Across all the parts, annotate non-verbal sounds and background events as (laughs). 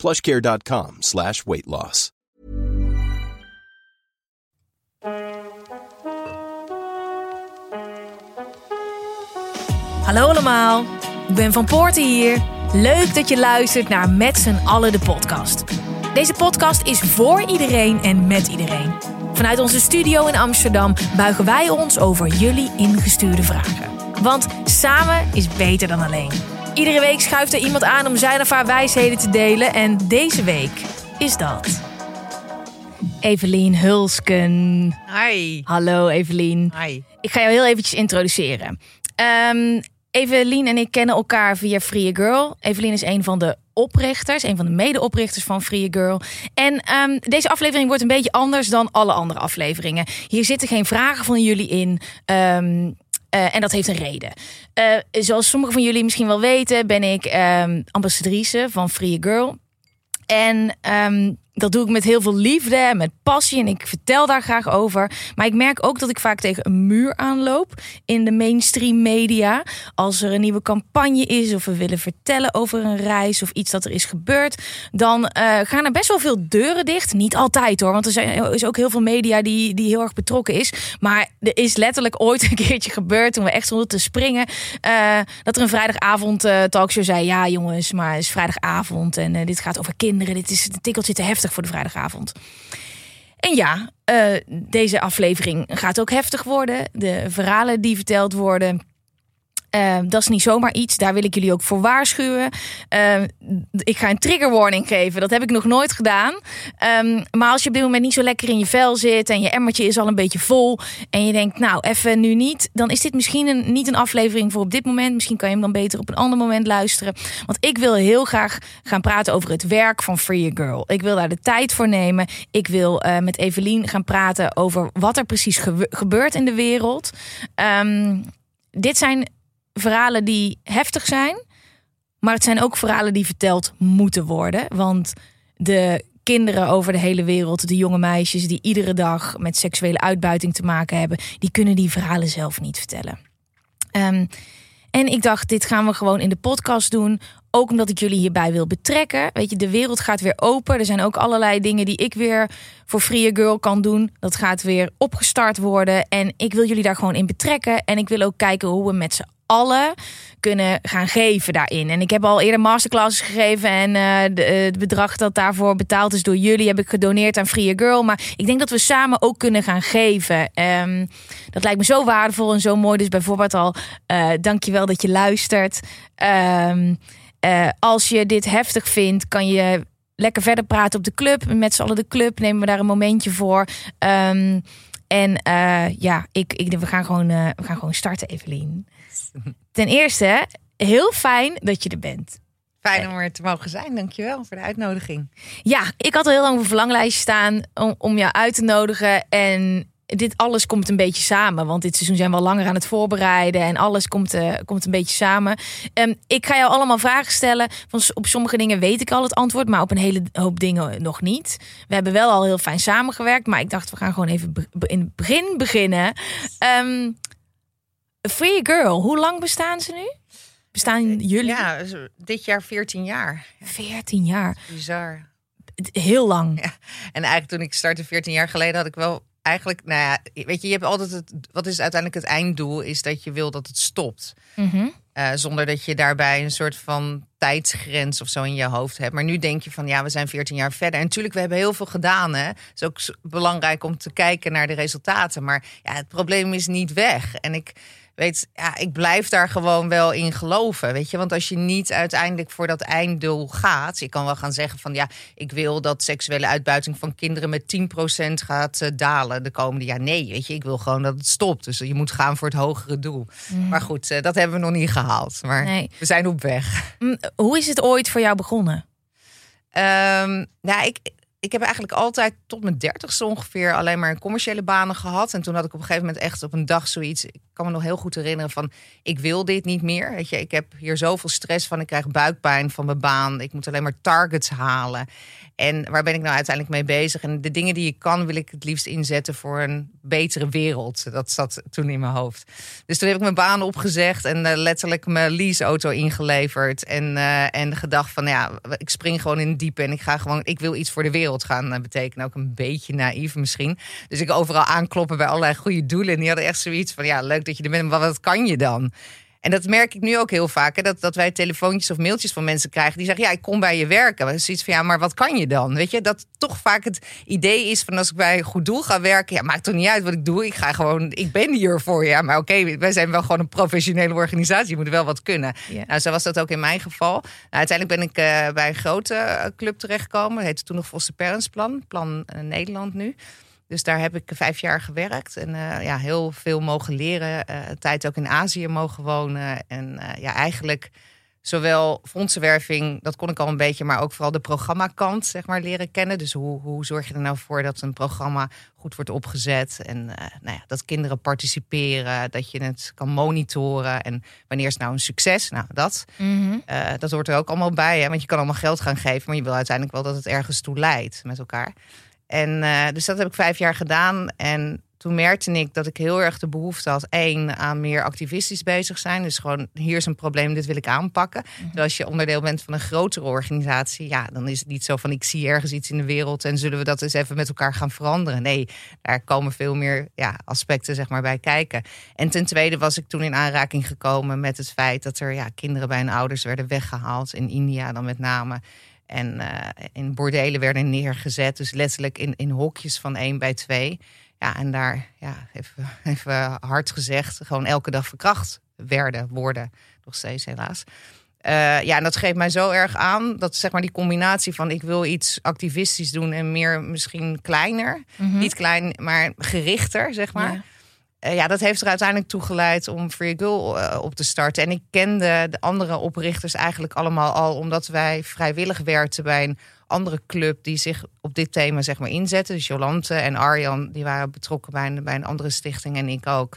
plushcare.com slash weight loss. Hallo allemaal, ik ben Van Poorten hier. Leuk dat je luistert naar Met z'n allen de podcast. Deze podcast is voor iedereen en met iedereen. Vanuit onze studio in Amsterdam buigen wij ons over jullie ingestuurde vragen. Want samen is beter dan alleen. Iedere week schuift er iemand aan om zijn of haar wijsheden te delen. En deze week is dat. Evelien Hulsken. Hi. Hallo Evelien. Hi. Ik ga jou heel eventjes introduceren. Ehm Evelien en ik kennen elkaar via Free Girl. Evelien is een van de oprichters, een van de medeoprichters van Free Girl. En ehm, deze aflevering wordt een beetje anders dan alle andere afleveringen. Hier zitten geen vragen van jullie in. Ehm, eh, en dat heeft een reden. Eh, zoals sommigen van jullie misschien wel weten, ben ik ehm, ambassadrice van Free Girl. En ehm, dat doe ik met heel veel liefde en met passie. En ik vertel daar graag over. Maar ik merk ook dat ik vaak tegen een muur aanloop in de mainstream media. Als er een nieuwe campagne is of we willen vertellen over een reis of iets dat er is gebeurd. Dan eh, gaan er best wel veel deuren dicht. Niet altijd hoor, want er zijn, er is ook heel veel media die, die heel erg betrokken is. Maar er is letterlijk ooit (laughs) een keertje gebeurd toen we echt stonden te springen. eh, dat er een vrijdagavond eh, talkshow zei: Ja, jongens, maar het is vrijdagavond en eh, dit gaat over kinderen. Dit is een tikkeltje te heftig voor de vrijdagavond. En ja, eh, deze aflevering gaat ook heftig worden. De verhalen die verteld worden. Eh, dat is niet zomaar iets. Daar wil ik jullie ook voor waarschuwen. Eh, ik ga een trigger warning geven. Dat heb ik nog nooit gedaan. Ehm, maar als je op dit moment niet zo lekker in je vel zit. en je emmertje is al een beetje vol. en je denkt, nou, even nu niet. dan is dit misschien niet een aflevering voor op dit moment. Misschien kan je hem dan beter op een ander moment luisteren. Want ik wil heel graag gaan praten over het werk van Free Your Girl. Ik wil daar de tijd voor nemen. Ik wil eh, met Evelien gaan praten over wat er precies gebe- gebeurt in de wereld. Ehm, dit zijn verhalen die heftig zijn. Maar het zijn ook verhalen die verteld moeten worden. Want de kinderen over de hele wereld, de jonge meisjes die iedere dag met seksuele uitbuiting te maken hebben, die kunnen die verhalen zelf niet vertellen. Ehm, en ik dacht, dit gaan we gewoon in de podcast doen. Ook omdat ik jullie hierbij wil betrekken. Weet je, de wereld gaat weer open. Er zijn ook allerlei dingen die ik weer voor Free Girl kan doen. Dat gaat weer opgestart worden. En ik wil jullie daar gewoon in betrekken. En ik wil ook kijken hoe we met z'n allen kunnen gaan geven daarin. En ik heb al eerder masterclasses gegeven. En eh, de- het bedrag dat daarvoor betaald is door jullie heb ik gedoneerd aan Free Girl. Maar ik denk dat we samen ook kunnen gaan geven. Ehm, dat lijkt me zo waardevol en zo mooi. Dus bijvoorbeeld al, eh dankjewel dat je luistert. Ehm, eh, als je dit heftig vindt, kan je lekker verder praten op de club. Met z'n allen de club nemen we daar een momentje voor. Ehm, en eh, ja, ik, ik, we, gaan gewoon, eh, we gaan gewoon starten, Evelien. Ten eerste, heel fijn dat je er bent. Fijn om er te mogen zijn. Dankjewel voor de uitnodiging. Ja, ik had al heel lang op een verlanglijstje staan om, om jou uit te nodigen. En dit alles komt een beetje samen. Want dit seizoen zijn we al langer aan het voorbereiden. En alles komt, eh, komt een beetje samen. Ehm, ik ga jou allemaal vragen stellen. Van, op sommige dingen weet ik al het antwoord. Maar op een hele hoop dingen nog niet. We hebben wel al heel fijn samengewerkt. Maar ik dacht, we gaan gewoon even in het begin beginnen. Ehm, Free Girl, hoe lang bestaan ze nu? Bestaan jullie? Ja, dit jaar 14 jaar. 14 jaar. Bizar. Heel lang. Ja. En eigenlijk toen ik startte 14 jaar geleden had ik wel eigenlijk, nou ja, weet je, je hebt altijd het, wat is uiteindelijk het einddoel, is dat je wil dat het stopt. Mhm. Eh, zonder dat je daarbij een soort van tijdsgrens of zo in je hoofd hebt. Maar nu denk je van ja, we zijn 14 jaar verder. En natuurlijk, we hebben heel veel gedaan. Hè? Het is ook belangrijk om te kijken naar de resultaten. Maar ja, het probleem is niet weg. En ik weet, ja, ik blijf daar gewoon wel in geloven. Weet je, want als je niet uiteindelijk voor dat einddoel gaat. Je kan wel gaan zeggen van ja, ik wil dat seksuele uitbuiting van kinderen met 10% gaat eh, dalen de komende jaar. Nee, weet je, ik wil gewoon dat het stopt. Dus je moet gaan voor het hogere doel. Maar goed, eh, dat hebben we nog niet gehaald. Maar Nee. we zijn op weg. Mm, Hoe is het ooit voor jou begonnen? Ehm, nou, ik, ik heb eigenlijk altijd tot mijn dertigste ongeveer alleen maar commerciële banen gehad. En toen had ik op een gegeven moment echt op een dag zoiets. Ik kan me nog heel goed herinneren van ik wil dit niet meer. Weet je, ik heb hier zoveel stress van. Ik krijg buikpijn van mijn baan. Ik moet alleen maar targets halen. En waar ben ik nou uiteindelijk mee bezig? En de dingen die ik kan, wil ik het liefst inzetten voor een betere wereld. Dat zat toen in mijn hoofd. Dus toen heb ik mijn baan opgezegd en uh, letterlijk mijn leaseauto ingeleverd. En, uh, en gedacht van ja, ik spring gewoon in het diepe en ik ga gewoon, ik wil iets voor de wereld gaan betekenen. Ook een beetje naïef misschien. Dus ik overal aankloppen bij allerlei goede doelen. En die hadden echt zoiets van ja, leuk dat je er bent, maar wat kan je dan? En dat merk ik nu ook heel vaak. Hè, dat, dat wij telefoontjes of mailtjes van mensen krijgen die zeggen: Ja, ik kom bij je werken. Maar zoiets van ja, maar wat kan je dan? Weet je, dat toch vaak het idee is van als ik bij een goed doel ga werken, ja, maakt toch niet uit wat ik doe. Ik ga gewoon, ik ben hier voor je. Ja, maar oké, wij zijn wel gewoon een professionele organisatie. Je moet wel wat kunnen. Nou, zo was dat ook in mijn geval. Nou, uiteindelijk ben ik uh, bij een grote club terechtgekomen. Het heette toen nog Vosse Plan, Plan uh, Nederland nu. Dus daar heb ik vijf jaar gewerkt en uh, ja, heel veel mogen leren. Uh, tijd ook in Azië mogen wonen. En uh, ja, eigenlijk zowel fondsenwerving, dat kon ik al een beetje, maar ook vooral de programmakant zeg maar, leren kennen. Dus hoe, hoe zorg je er nou voor dat een programma goed wordt opgezet en nou ja, dat kinderen participeren, dat je het kan monitoren en wanneer is nou een succes? Nou, dat, mm -hmm. dat hoort er ook allemaal bij, hè? want je kan allemaal geld gaan geven, maar je wil uiteindelijk wel dat het ergens toe leidt met elkaar. En uh, dus dat heb ik vijf jaar gedaan. En toen merkte ik dat ik heel erg de behoefte had, één, aan meer activistisch bezig zijn. Dus gewoon, hier is een probleem, dit wil ik aanpakken. Mm -hmm. Als je onderdeel bent van een grotere organisatie, ja, dan is het niet zo van, ik zie ergens iets in de wereld en zullen we dat eens even met elkaar gaan veranderen. Nee, daar komen veel meer ja, aspecten zeg maar, bij kijken. En ten tweede was ik toen in aanraking gekomen met het feit dat er ja, kinderen bij hun ouders werden weggehaald, in India dan met name. En uh, in bordelen werden neergezet. Dus letterlijk in, in hokjes van één bij twee. Ja, en daar, ja, even, even hard gezegd, gewoon elke dag verkracht werden, worden. Nog steeds helaas. Uh, ja, en dat geeft mij zo erg aan. Dat zeg maar die combinatie van ik wil iets activistisch doen en meer misschien kleiner. Mm -hmm. Niet klein, maar gerichter, zeg maar. Ja. Uh, ja, dat heeft er uiteindelijk toe geleid om Free Girl uh, op te starten. En ik kende de andere oprichters eigenlijk allemaal al, omdat wij vrijwillig werkten bij een andere club die zich op dit thema zeg maar inzette. Dus Jolante en Arjan, die waren betrokken bij een, bij een andere stichting en ik ook,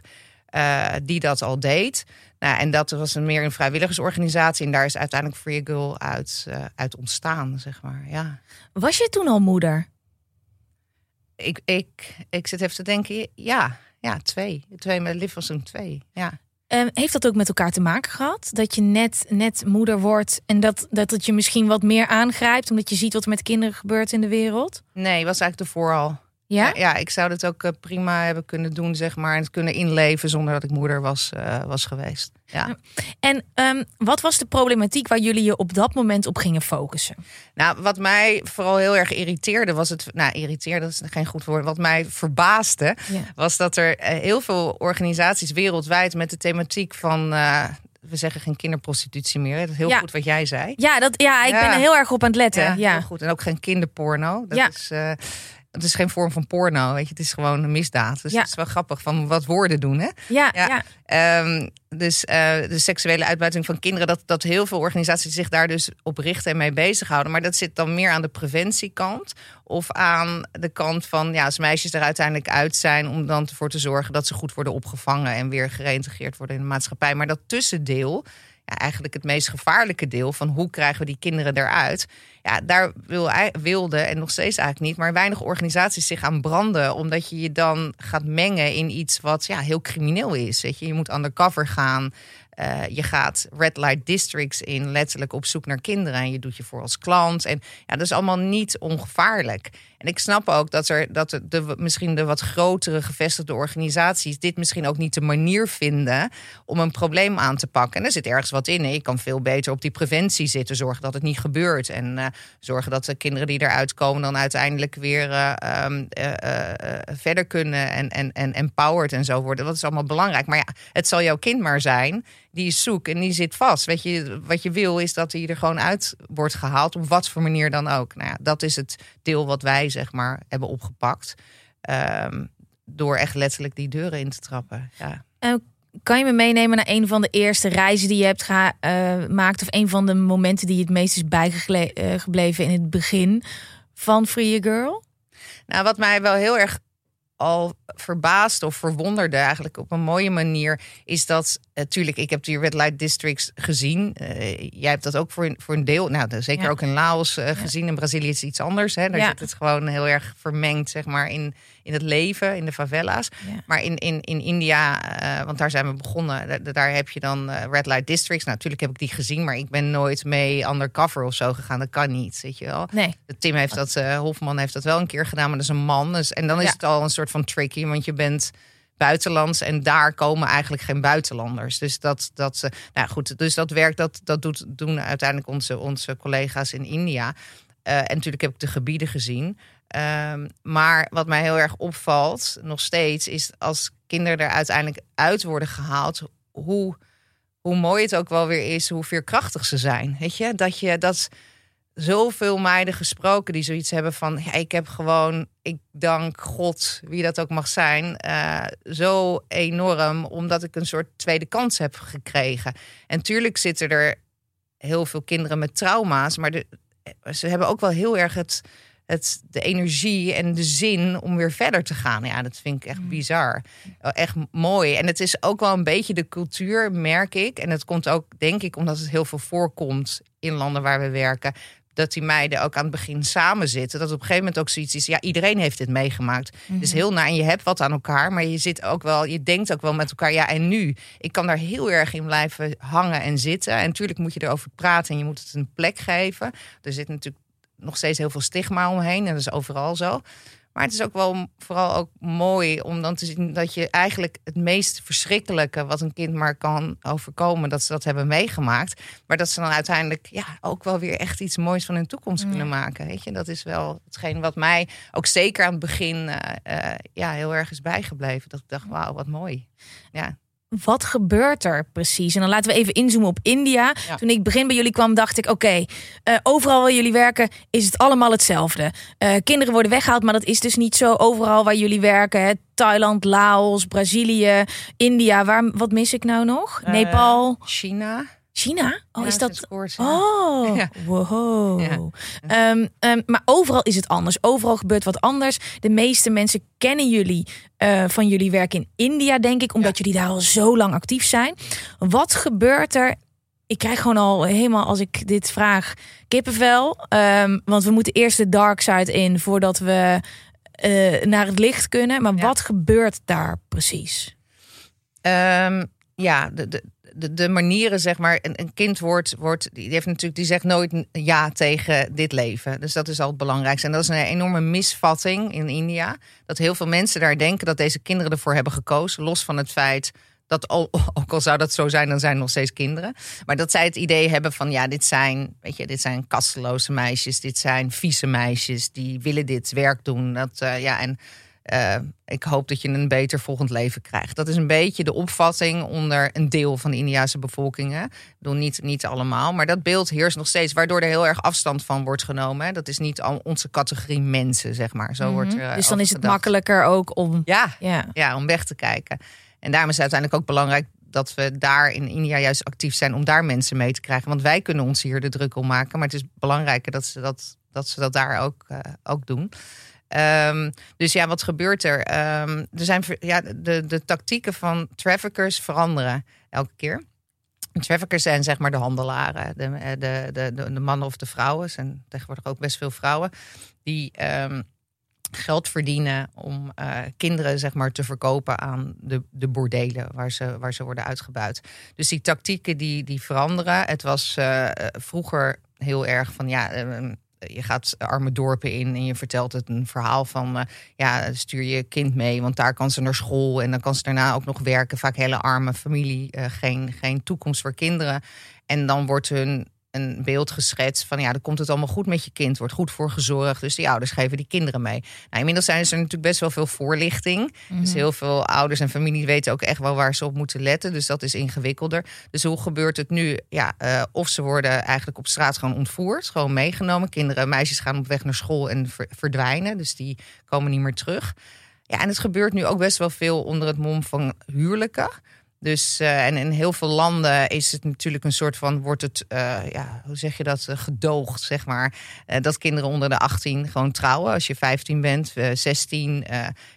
uh, die dat al deed. Nou, en dat was een meer een vrijwilligersorganisatie. En daar is uiteindelijk Free Girl uit, uit ontstaan, zeg maar. Ja. Was je toen al moeder? Ik, ik, ik zit even te denken, ja. Ja, twee. Twee met Liv was een twee. Ja. Um, heeft dat ook met elkaar te maken gehad? Dat je net, net moeder wordt en dat, dat het je misschien wat meer aangrijpt, omdat je ziet wat er met kinderen gebeurt in de wereld? Nee, was eigenlijk ervoor al. Ja? ja, ja ik zou dat ook prima hebben kunnen doen, zeg maar. En het kunnen inleven zonder dat ik moeder was, uh, was geweest. Ja. En um, wat was de problematiek waar jullie je op dat moment op gingen focussen? Nou, wat mij vooral heel erg irriteerde, was het. Nou, irriteerde, dat is geen goed woord. Wat mij verbaasde, ja. was dat er uh, heel veel organisaties wereldwijd met de thematiek van. Uh, we zeggen geen kinderprostitutie meer. Dat is heel ja. goed wat jij zei. Ja, dat, ja ik ja. ben er heel erg op aan het letten. Ja. Heel goed. En ook geen kinderporno. Dat ja. is, het is geen vorm van porno, weet je. Het is gewoon een misdaad. Dus Ja. het is wel grappig van wat woorden doen, hè? Ja, ja. Ja. Ehm, dus eh, de seksuele uitbuiting van kinderen, dat, dat heel veel organisaties zich daar dus op richten en mee bezighouden. Maar dat zit dan meer aan de preventiekant of aan de kant van, ja, als meisjes er uiteindelijk uit zijn, om dan ervoor te zorgen dat ze goed worden opgevangen en weer gereïntegreerd worden in de maatschappij. Maar dat tussendeel, eigenlijk het meest gevaarlijke deel van hoe krijgen we die kinderen eruit. Ja, daar wil, wilde en nog steeds eigenlijk niet, maar weinig organisaties zich aan branden, omdat je je dan gaat mengen in iets wat ja, heel crimineel is. Weet je, je moet undercover gaan. Uh, je gaat red light districts in, letterlijk op zoek naar kinderen. En je doet je voor als klant. En ja, dat is allemaal niet ongevaarlijk. En ik snap ook dat er dat de, misschien de wat grotere gevestigde organisaties dit misschien ook niet de manier vinden om een probleem aan te pakken. En er zit ergens wat in. Je kan veel beter op die preventie zitten, zorgen dat het niet gebeurt. En uh, zorgen dat de kinderen die eruit komen dan uiteindelijk weer uh, um, verder kunnen en, en, en empowered en zo worden. Dat is allemaal belangrijk. Maar ja, het zal jouw kind maar zijn die is zoek en die zit vast. Weet je, wat je wil is dat hij er gewoon uit wordt gehaald, op wat voor manier dan ook. Nou ja, dat is het deel wat wij zeg maar hebben opgepakt. Um, door echt letterlijk die deuren in te trappen. Ja. Uh, kan je me meenemen naar een van de eerste reizen die je hebt gemaakt? Uh, of een van de momenten die je het meest is bijgebleven in het begin? van Free Your Girl? Nou, wat mij wel heel erg al verbaasd of verwonderde eigenlijk op een mooie manier is dat natuurlijk ik heb die red light districts gezien. Uh, jij hebt dat ook voor een, voor een deel, nou zeker Ja. ook in Laos uh, gezien. In Brazilië is het iets anders. Hè? Daar Ja. zit het gewoon heel erg vermengd zeg maar in, in het leven in de favela's. Ja. Maar in, in, in India, eh, want daar zijn we begonnen, daar, daar heb je dan eh, red light districts. Nou, natuurlijk heb ik die gezien, maar ik ben nooit mee undercover of zo gegaan. Dat kan niet, weet je wel. Nee. Tim heeft dat, eh, Hofman heeft dat wel een keer gedaan, maar dat is een man. Dus, en dan is het al een soort van tricky, want je bent buitenlands en daar komen eigenlijk geen buitenlanders. Dus dat, dat, eh, nou goed, dus dat werk dat, dat doet, doen uiteindelijk onze, onze collega's in India. Eh, en natuurlijk heb ik de gebieden gezien. Ehm, maar wat mij heel erg opvalt, nog steeds, is als kinderen er uiteindelijk uit worden gehaald, hoe, hoe mooi het ook wel weer is, hoe veerkrachtig ze zijn. Weet je, dat je dat zoveel meiden gesproken die zoiets hebben van, ja, ik heb gewoon, ik dank God, wie dat ook mag zijn, eh, zo enorm, omdat ik een soort tweede kans heb gekregen. En tuurlijk zitten er heel veel kinderen met trauma's, maar de, ze hebben ook wel heel erg het, het, de energie en de zin om weer verder te gaan. Ja, dat vind ik echt bizar. Echt mooi. En het is ook wel een beetje de cultuur, merk ik. En het komt ook, denk ik, omdat het heel veel voorkomt in landen waar we werken. Dat die meiden ook aan het begin samen zitten. Dat op een gegeven moment ook zoiets is. Ja, iedereen heeft dit meegemaakt. Is heel na en je hebt wat aan elkaar. Maar je zit ook wel, je denkt ook wel met elkaar. Ja, en nu? Ik kan daar heel erg in blijven hangen en zitten. En natuurlijk moet je erover praten en je moet het een plek geven. Er zit natuurlijk nog steeds heel veel stigma omheen. En dat is overal zo. Maar het is ook wel vooral ook mooi om dan te zien dat je eigenlijk het meest verschrikkelijke wat een kind maar kan overkomen, dat ze dat hebben meegemaakt. Maar dat ze dan uiteindelijk ja, ook wel weer echt iets moois van hun toekomst kunnen maken. Weet je, dat is wel hetgeen wat mij ook zeker aan het begin eh, eh, ja, heel erg is bijgebleven. Dat ik dacht, wauw, wat mooi. Ja. Wat gebeurt er precies? En dan laten we even inzoomen op India. Ja. Toen ik begin bij jullie kwam, dacht ik: oké, eh, overal waar jullie werken is het allemaal hetzelfde. Eh, kinderen worden weggehaald, maar dat is dus niet zo overal waar jullie werken. Hè? Thailand, Laos, Brazilië, India. Waar, wat mis ik nou nog? Nepal, China. China? Oh, Ja, is dat? ja. Oh, (laughs) Ja. wow. Ehm, ehm, maar overal is het anders. Overal gebeurt wat anders. De meeste mensen kennen jullie eh, van jullie werk in India, denk ik, omdat jullie daar al zo lang actief zijn. Wat gebeurt er? Ik krijg gewoon al helemaal als ik dit vraag kippenvel. Ehm, want we moeten eerst de dark side in voordat we eh, naar het licht kunnen. Maar wat gebeurt daar precies? Ja, de, de, de, de manieren, zeg maar. Een, een kind wordt, wordt, die, heeft natuurlijk, die zegt nooit ja tegen dit leven. Dus dat is al het belangrijkste. En dat is een enorme misvatting in India. Dat heel veel mensen daar denken dat deze kinderen ervoor hebben gekozen. Los van het feit dat, al, (laughs) ook al zou dat zo zijn, dan zijn het nog steeds kinderen. Maar dat zij het idee hebben van, ja, dit zijn, weet je, dit zijn kasteloze meisjes. Dit zijn vieze meisjes. Die willen dit werk doen. Dat, eh, ja, en eh, ik hoop dat je een beter volgend leven krijgt. Dat is een beetje de opvatting onder een deel van de Indiase bevolkingen. Ik bedoel, niet, niet allemaal, maar dat beeld heerst nog steeds, waardoor er heel erg afstand van wordt genomen. Hè. Dat is niet al onze categorie mensen, zeg maar. Zo wordt er, eh, dus dan is het gedacht. makkelijker ook om. Ja, Ja. ja, om weg te kijken. En daarom is het uiteindelijk ook belangrijk dat we daar in India juist actief zijn om daar mensen mee te krijgen. Want wij kunnen ons hier de druk om maken, maar het is belangrijker dat ze dat, dat, ze dat daar ook, eh, ook doen. Ehm, dus ja, wat gebeurt er? Ehm, er zijn ja, de, de tactieken van traffickers veranderen elke keer. Traffickers zijn zeg maar de handelaren, de, eh, de, de, de, mannen of de vrouwen. Zijn tegenwoordig ook best veel vrouwen die ehm, geld verdienen om eh, kinderen zeg maar, te verkopen aan de, de bordelen waar ze, waar ze worden uitgebuit. Dus die tactieken die, die veranderen. Het was eh, vroeger heel erg van ja. Je gaat arme dorpen in en je vertelt het een verhaal van eh, ja, stuur je kind mee, want daar kan ze naar school en dan kan ze daarna ook nog werken. Vaak hele arme familie, eh, geen, geen toekomst voor kinderen. En dan wordt hun een beeld geschetst van ja, dan komt het allemaal goed met je kind, wordt goed voor gezorgd. Dus die ouders geven die kinderen mee. Nou, inmiddels zijn er natuurlijk best wel veel voorlichting. Dus heel veel ouders en familie weten ook echt wel waar ze op moeten letten. Dus dat is ingewikkelder. Dus hoe gebeurt het nu? Ja, eh, of ze worden eigenlijk op straat gewoon ontvoerd, gewoon meegenomen. Kinderen, meisjes gaan op weg naar school en ver- verdwijnen. Dus die komen niet meer terug. Ja, en het gebeurt nu ook best wel veel onder het mom van huwelijken. Dus uh, en in heel veel landen is het natuurlijk een soort van wordt het, uh, ja, hoe zeg je dat, uh, gedoogd, zeg maar. dat kinderen onder de 18 gewoon trouwen. Als je 15 bent, 16,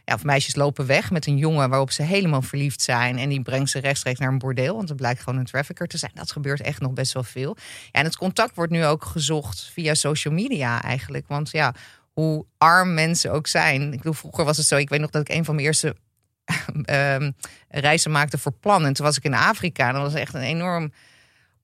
ja, of meisjes lopen weg met een jongen waarop ze helemaal verliefd zijn. En die brengt ze rechtstreeks naar een bordeel. Want het blijkt gewoon een trafficker te zijn. Dat gebeurt echt nog best wel veel. Ja, en het contact wordt nu ook gezocht via social media eigenlijk. Want ja, hoe arm mensen ook zijn. Ik bedoel, vroeger was het zo. Ik weet nog dat ik een van mijn eerste um, (laughs) reizen maakte voor plannen. En toen was ik in Afrika. En dat was echt een enorm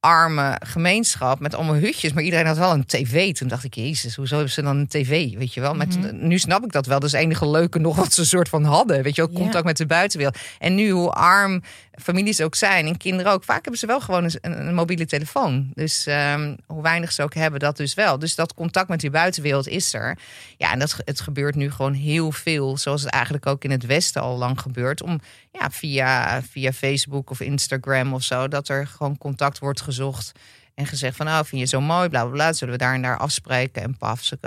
arme gemeenschap met allemaal hutjes. Maar iedereen had wel een tv. Toen dacht ik, jezus, hoezo hebben ze dan een tv? Weet je wel? Met, mhm. Nu snap ik dat wel. Dat is enige leuke nog wat ze soort van hadden. Weet je wel, contact met de buitenwereld. En nu, hoe arm families ook zijn en kinderen ook. Vaak hebben ze wel gewoon een, mobiele telefoon. Dus um, hoe weinig ze ook hebben, dat dus wel. Dus dat contact met die buitenwereld is er. Ja, en dat, het gebeurt nu gewoon heel veel. Zoals het eigenlijk ook in het Westen al lang gebeurt. Om ja, via, via Facebook of Instagram of zo, dat er gewoon contact wordt gezocht. En gezegd van, nou, vind je zo mooi, bla bla bla. Zullen we daar en daar afspreken? En paf, ze,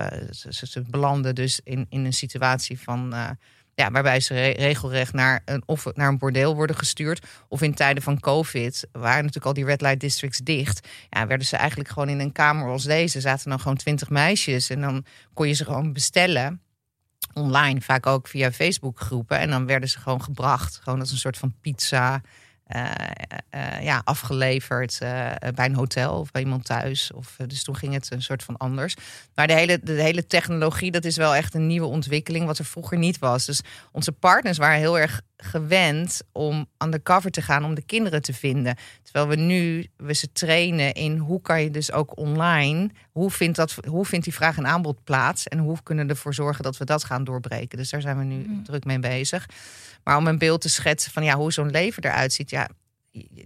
ze, ze belanden dus in, in een situatie van... Uh, ja, waarbij ze regelrecht naar een, of naar een bordeel worden gestuurd. Of in tijden van COVID waren natuurlijk al die red light districts dicht. Ja, werden ze eigenlijk gewoon in een kamer als deze. Zaten dan gewoon twintig meisjes. En dan kon je ze gewoon bestellen. Online, vaak ook via Facebook groepen. En dan werden ze gewoon gebracht. Gewoon als een soort van pizza ja, afgeleverd uh, bij een hotel of bij iemand thuis. Of, dus toen ging het een soort van anders. Maar de hele, de hele technologie, dat is wel echt een nieuwe ontwikkeling, wat er vroeger niet was. Dus onze partners waren heel erg gewend om undercover te gaan om de kinderen te vinden. Terwijl we nu we ze trainen in hoe kan je dus ook online, hoe vindt, dat, hoe vindt die vraag en aanbod plaats en hoe kunnen we ervoor zorgen dat we dat gaan doorbreken. Dus daar zijn we nu mm. druk mee bezig. Maar om een beeld te schetsen van ja, hoe zo'n leven eruit ziet, ja,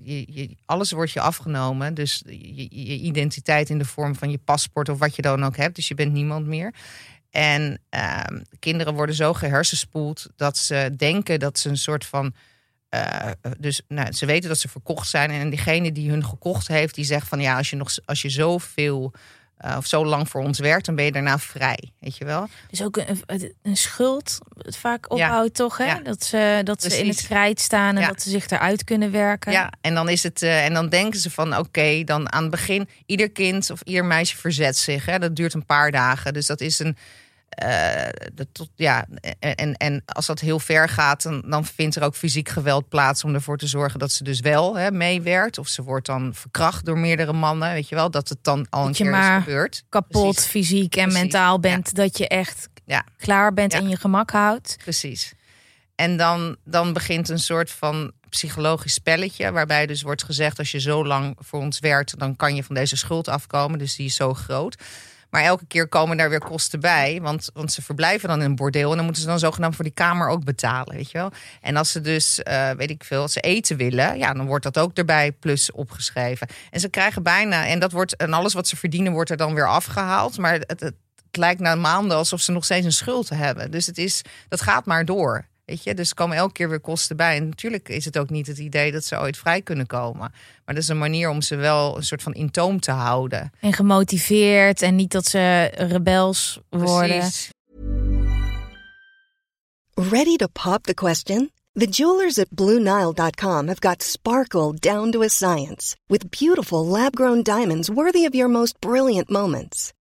je, alles wordt je afgenomen. Dus je, je, identiteit in de vorm van je paspoort of wat je dan ook hebt. Dus je bent niemand meer. En ehm, kinderen worden zo gehersenspoeld dat ze denken dat ze een soort van. Uh, dus nou, ze weten dat ze verkocht zijn. En diegene die hun gekocht heeft, die zegt van ja, als je nog als je zoveel uh, of zo lang voor ons werkt, dan ben je daarna vrij. Weet je wel? Dus ook een, een schuld het vaak ophoudt, toch? Hè? Dat, ze, dat ze in het krijt staan en dat ze zich eruit kunnen werken. Ja, en dan is het. Uh, en dan denken ze van oké, dan aan het begin, ieder kind of ieder meisje verzet zich. Hè? Dat duurt een paar dagen. Dus dat is een uh, tot, ja, en, en als dat heel ver gaat, dan, dan vindt er ook fysiek geweld plaats om ervoor te zorgen dat ze dus wel hè, meewerkt. Of ze wordt dan verkracht door meerdere mannen. Weet je wel, dat het dan al een keer is gebeurd. Kapot fysiek en mentaal bent, dat je echt ja. klaar bent en je gemak houdt. Precies. En dan, dan begint een soort van psychologisch spelletje. Waarbij dus wordt gezegd: als je zo lang voor ons werkt, dan kan je van deze schuld afkomen. Dus die is zo groot. Maar elke keer komen daar weer kosten bij. Want, want ze verblijven dan in een bordeel. En dan moeten ze dan zogenaamd voor die kamer ook betalen. Weet je wel? En als ze dus, uh, weet ik veel, als ze eten willen. Ja, dan wordt dat ook erbij plus opgeschreven. En ze krijgen bijna. En dat wordt. En alles wat ze verdienen wordt er dan weer afgehaald. Maar het, het, lijkt na maanden alsof ze nog steeds een schuld hebben. Dus het is, dat gaat maar door. Weet je, dus komen elke keer weer kosten bij. En natuurlijk is het ook niet het idee dat ze ooit vrij kunnen komen. Maar dat is een manier om ze wel een soort van in toom te houden. En gemotiveerd en niet dat ze rebels worden. Precies. Ready to pop the question? The jewelers at BlueNile.com have got sparkle down to a science. With beautiful lab-grown diamonds worthy of your most brilliant moments.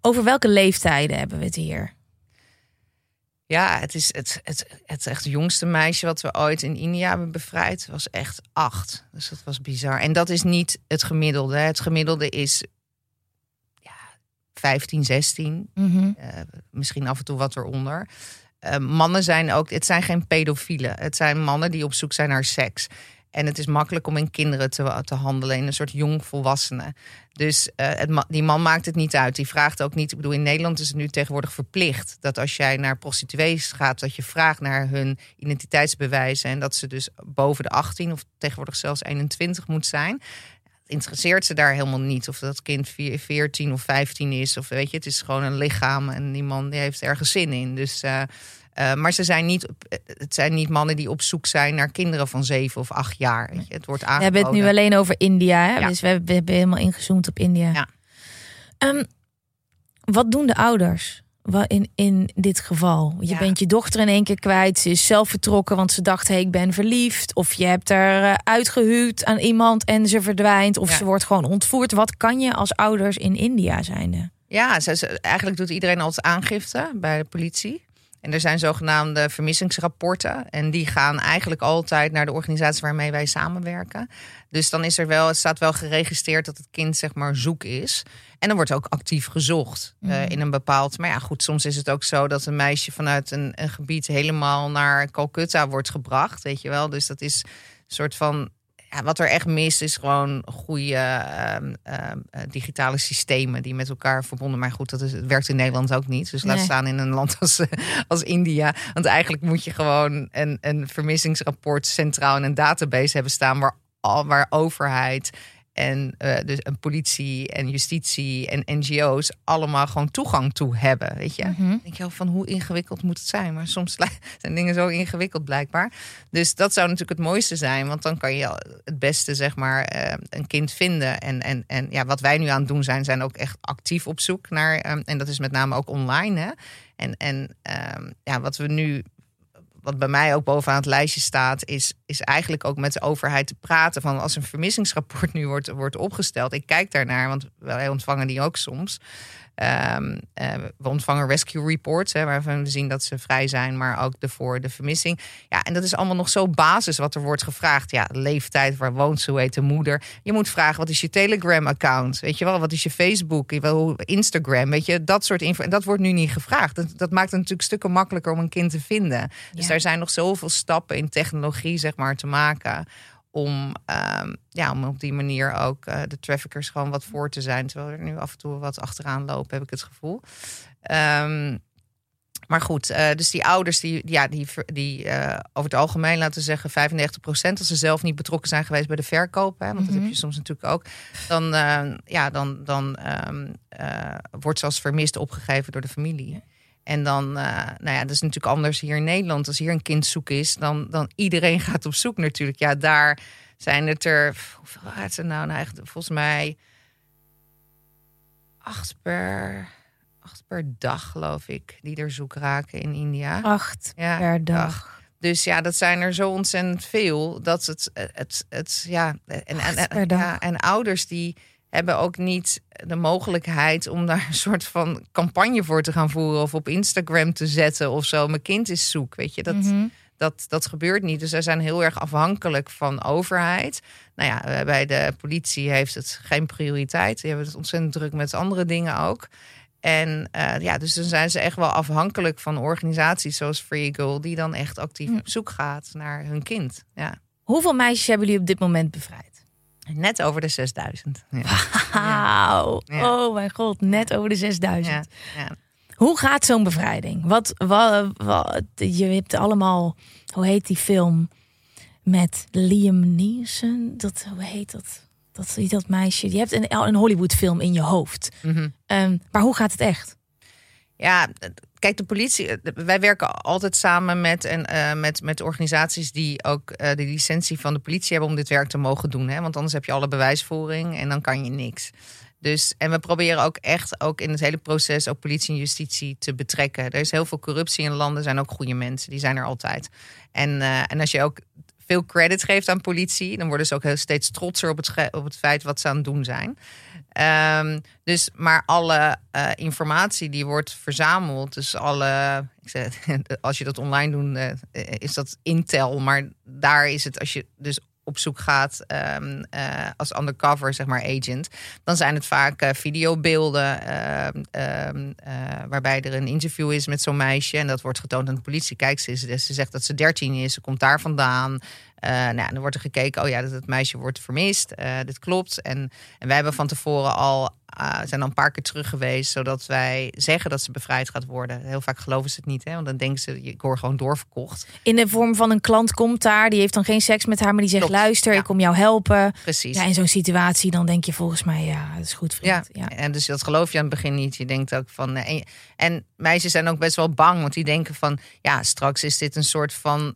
Over welke leeftijden hebben we het hier? Ja, het is het, het, het echt jongste meisje wat we ooit in India hebben bevrijd. was echt acht. Dus dat was bizar. En dat is niet het gemiddelde. Het gemiddelde is 15, 16. Mhm. Eh, misschien af en toe wat eronder. Eh, mannen zijn ook, het zijn geen pedofielen. Het zijn mannen die op zoek zijn naar seks. En het is makkelijk om in kinderen te, te handelen, in een soort jong volwassenen. Dus eh, die man maakt het niet uit. Die vraagt ook niet. Ik bedoel, in Nederland is het nu tegenwoordig verplicht dat als jij naar prostituees gaat, dat je vraagt naar hun identiteitsbewijzen. En dat ze dus boven de 18 of tegenwoordig zelfs 21 moet zijn. Interesseert ze daar helemaal niet of dat kind vier- 14 of 15 is. Of weet je, het is gewoon een lichaam en die man die heeft ergens zin in. Dus. eh, eh, maar ze zijn niet, het zijn niet mannen die op zoek zijn naar kinderen van zeven of acht jaar. Weet je. Het wordt We aangeboden. hebben het nu alleen over India. Hè? Ja. Dus we hebben, we hebben helemaal ingezoomd op India. Ja. Ehm, wat doen de ouders in, in dit geval? Je Ja. bent je dochter in één keer kwijt. Ze is zelf vertrokken, want ze dacht: hey, ik ben verliefd. Of je hebt er eh, uitgehuwd aan iemand en ze verdwijnt. Of Ja. ze wordt gewoon ontvoerd. Wat kan je als ouders in India zijn? Ja, ze, ze- eigenlijk doet iedereen altijd aangifte bij de politie. En er zijn zogenaamde vermissingsrapporten. En die gaan eigenlijk altijd naar de organisatie waarmee wij samenwerken. Dus dan is er wel, het staat wel geregistreerd dat het kind zeg maar zoek is. En dan wordt ook actief gezocht eh, in een bepaald. Maar ja, goed, soms is het ook zo dat een meisje vanuit een, een gebied helemaal naar Calcutta wordt gebracht. Weet je wel. Dus dat is een soort van. Ja, wat er echt mist is gewoon goede ehm, ehm, eh, digitale systemen die met elkaar verbonden. Maar goed, dat is, het werkt in Nederland ook niet. Dus laat Nee. staan in een land als, (laughs) als India. Want eigenlijk moet je gewoon een, een vermissingsrapport centraal in een database hebben staan waar, waar overheid en eh, dus een politie en justitie en NGO's allemaal gewoon toegang toe hebben. Weet je? Mhm. Dan denk je van hoe ingewikkeld moet het zijn? Maar soms (laughs) zijn dingen zo ingewikkeld blijkbaar. Dus dat zou natuurlijk het mooiste zijn, want dan kan je het beste zeg maar eh, een kind vinden. En, en, en ja, wat wij nu aan het doen zijn, zijn ook echt actief op zoek naar. eh, en dat is met name ook online. Hè? En, en ehm, ja, wat we nu wat bij mij ook bovenaan het lijstje staat, is, is eigenlijk ook met de overheid te praten. Van als een vermissingsrapport (laughs) nu wordt, wordt opgesteld. Ik kijk daarnaar, want wij ontvangen die ook soms. Ehm, eh, we ontvangen rescue reports, hè, waarvan we zien dat ze vrij zijn, maar ook de voor de vermissing. Ja, en dat is allemaal nog zo basis wat er wordt gevraagd. Ja, leeftijd, waar woont ze, hoe heet de moeder. Je moet vragen, wat is je Telegram-account? Weet je wel, wat is je Facebook, Instagram? Weet je, dat soort info. En dat wordt nu niet gevraagd. Dat, dat maakt het natuurlijk stukken makkelijker om een kind te vinden. Dus Ja. daar zijn nog zoveel stappen in technologie, zeg maar, te maken om, ehm, ja, om op die manier ook eh, de traffickers gewoon wat voor te zijn. Terwijl er nu af en toe wat achteraan lopen, heb ik het gevoel. Ehm, maar goed, eh, dus die ouders, die, ja, die, die eh, over het algemeen laten we zeggen 95% als ze zelf niet betrokken zijn geweest bij de verkoop, hè, want dat heb je soms natuurlijk ook, dan, ja, dan, dan ehm, eh, wordt ze als vermist opgegeven door de familie. En dan, eh, nou ja, dat is natuurlijk anders hier in Nederland. Als hier een kind zoek is, dan, dan iedereen (laughs) gaat op zoek natuurlijk. Ja, daar zijn het er, hoeveel waren het er nou? nou eigenlijk, volgens mij acht per, acht per dag, geloof ik, die er zoek raken in India. Acht Ja, per dag. Dus ja, dat zijn er zo ontzettend veel. Dat het, het, het ja. En, en, en, ja, en ouders die hebben ook niet de mogelijkheid om daar een soort van campagne voor te gaan voeren. Of op Instagram te zetten of zo. Mijn kind is zoek. Weet je, dat, Mhm. dat, dat gebeurt niet. Dus zij zijn heel erg afhankelijk van overheid. Nou ja, eh, bij de politie heeft het geen prioriteit. Die hebben het ontzettend druk met andere dingen ook. En eh, ja, dus dan zijn ze echt wel afhankelijk van organisaties zoals Free Girl, die dan echt actief op zoek gaat naar hun kind. Ja. Hoeveel meisjes hebben jullie op dit moment bevrijd? Net over de 6000. Ja. Wauw. Ja. Oh mijn god, net over de 6000. Ja. Ja. Hoe gaat zo'n bevrijding? Wat, wat, wat, je hebt allemaal, hoe heet die film met Liam Neeson? Dat, hoe heet dat? Dat, dat meisje. Je hebt een, een Hollywood film in je hoofd. Mhm. Ehm, maar hoe gaat het echt? Ja, kijk, de politie. Wij werken altijd samen met, en, eh, met, met organisaties die ook eh, de licentie van de politie hebben om dit werk te mogen doen. Hè? Want anders heb je alle bewijsvoering en dan kan je niks. Dus, en we proberen ook echt ook in het hele proces ook politie en justitie te betrekken. Er is heel veel corruptie in landen, zijn ook goede mensen, die zijn er altijd. En, eh, en als je ook veel credit geeft aan politie, dan worden ze ook heel steeds trotser op het, op het feit wat ze aan het doen zijn. Ehm, dus, maar alle eh, informatie die wordt verzameld, dus alle, ik zeg, (laughs) als je dat online doet, eh, is dat Intel, maar daar is het, als je dus op zoek gaat ehm, eh, als undercover, zeg maar, agent, dan zijn het vaak uh, videobeelden ehm, ehm, eh, waarbij er een interview is met zo'n meisje en dat wordt getoond aan de politie. Kijk, ze, ze zegt dat ze 13 is, ze komt daar vandaan. Uh, nou, dan wordt er gekeken, oh ja, dat het meisje wordt vermist. Uh, dit klopt. En, en wij hebben van tevoren al uh, zijn al een paar keer terug geweest, zodat wij zeggen dat ze bevrijd gaat worden. Heel vaak geloven ze het niet, hè? want dan denken ze, ik word gewoon doorverkocht. In de vorm van een klant komt daar, die heeft dan geen seks met haar, maar die zegt: Klopt, luister, ja. ik kom jou helpen. Precies. Ja, in zo'n situatie, dan denk je volgens mij, ja, dat is goed, vriend. Ja, ja. en dus dat geloof je aan het begin niet. Je denkt ook van. En, en meisjes zijn ook best wel bang, want die denken van, ja, straks is dit een soort van.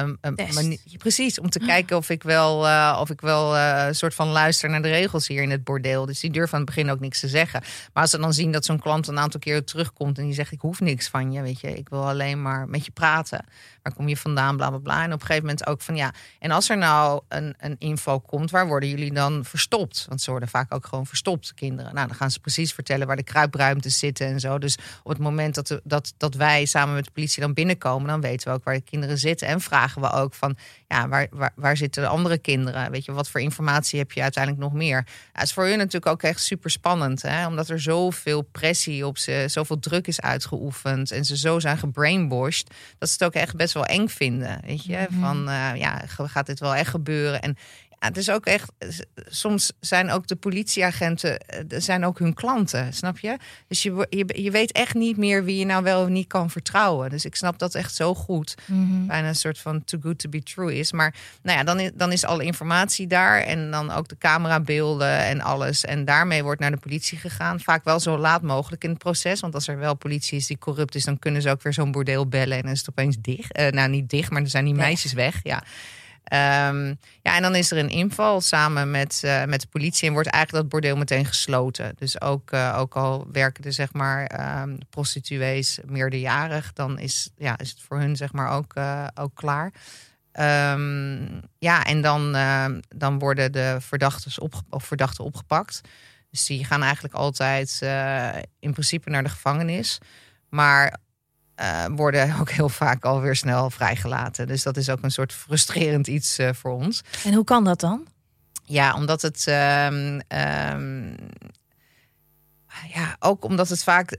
Um, manier, precies, om te kijken of ik wel, uh, of ik wel een soort van luister naar de regels hier in het bordeel. Dus die durven aan het begin ook niks te zeggen. Maar als ze dan zien dat zo'n klant een aantal keer terugkomt en die zegt: Ik hoef niks van je, weet je, ik wil alleen maar met je praten. Waar kom je vandaan, bla bla bla. En op een gegeven moment ook van ja. En als er nou een, een info komt, waar worden jullie dan verstopt? Want ze worden vaak ook gewoon verstopt, kinderen. Nou, dan gaan ze precies vertellen waar de kruipruimtes zitten en zo. Dus op het moment dat, dat, dat wij samen met de politie dan binnenkomen, dan weten we ook waar de kinderen zitten. En vragen we ook van ja, waar, waar, waar zitten de andere kinderen? Weet je, wat voor informatie heb je uiteindelijk nog meer? Ja, is voor hun natuurlijk ook echt super spannend, hè? omdat er zoveel pressie op ze, zoveel druk is uitgeoefend en ze zo zijn gebrainwashed, dat ze het ook echt best wel eng vinden. Weet je, mm -hmm. van uh, ja, gaat dit wel echt gebeuren? En ja, het is ook echt. Soms zijn ook de politieagenten zijn ook hun klanten, snap je? Dus je, je, je weet echt niet meer wie je nou wel of niet kan vertrouwen. Dus ik snap dat echt zo goed. Mm -hmm. Bijna een soort van too good to be true is. Maar nou ja, dan is, dan is alle informatie daar. En dan ook de camerabeelden en alles. En daarmee wordt naar de politie gegaan. Vaak wel zo laat mogelijk in het proces. Want als er wel politie is die corrupt is, dan kunnen ze ook weer zo'n bordeel bellen. En dan is het opeens dicht. Uh, nou, niet dicht, maar dan zijn die meisjes weg. Ja. Um, ja, en dan is er een inval samen met, uh, met de politie en wordt eigenlijk dat bordeel meteen gesloten. Dus ook, uh, ook al werken er zeg maar um, prostituees meerderjarig, dan is, ja, is het voor hun zeg maar ook, uh, ook klaar. Um, ja, en dan, dan worden de verdachten, op, of verdachten opgepakt. Dus die gaan eigenlijk altijd in principe naar de gevangenis. Maar uh, worden (laughs) ook heel vaak alweer snel vrijgelaten. Dus dat is ook een soort frustrerend iets uh, voor ons. En hoe kan dat dan? Ja, omdat het. Um, um, ja, ook omdat het vaak.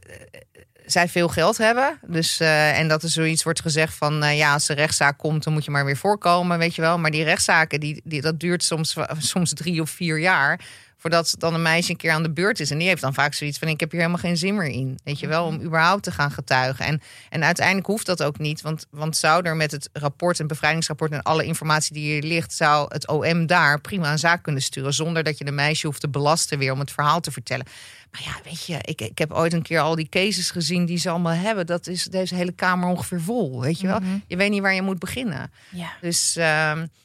zij veel geld hebben. Dus, uh, en dat er zoiets wordt gezegd van. ja, als de rechtszaak komt, dan moet je maar weer voorkomen. Weet je wel. Maar die rechtszaken, die, die, dat duurt soms, soms drie of vier jaar voordat dan een meisje een keer aan de beurt is. En die heeft dan vaak zoiets van: ik heb hier helemaal geen zin meer in. Weet je wel, om überhaupt te gaan getuigen. En, en uiteindelijk hoeft dat ook niet. Want, want zou er met het rapport, en bevrijdingsrapport en alle informatie die hier ligt, zou het OM daar prima een zaak kunnen sturen. Zonder dat je de meisje hoeft te belasten weer om het verhaal te vertellen. Maar ja, weet je, ik, ik heb ooit een keer al die cases gezien die ze allemaal hebben. Dat is deze hele kamer ongeveer vol. Weet je wel? Mm -hmm. Je weet niet waar je moet beginnen. Ja. Dus, uh,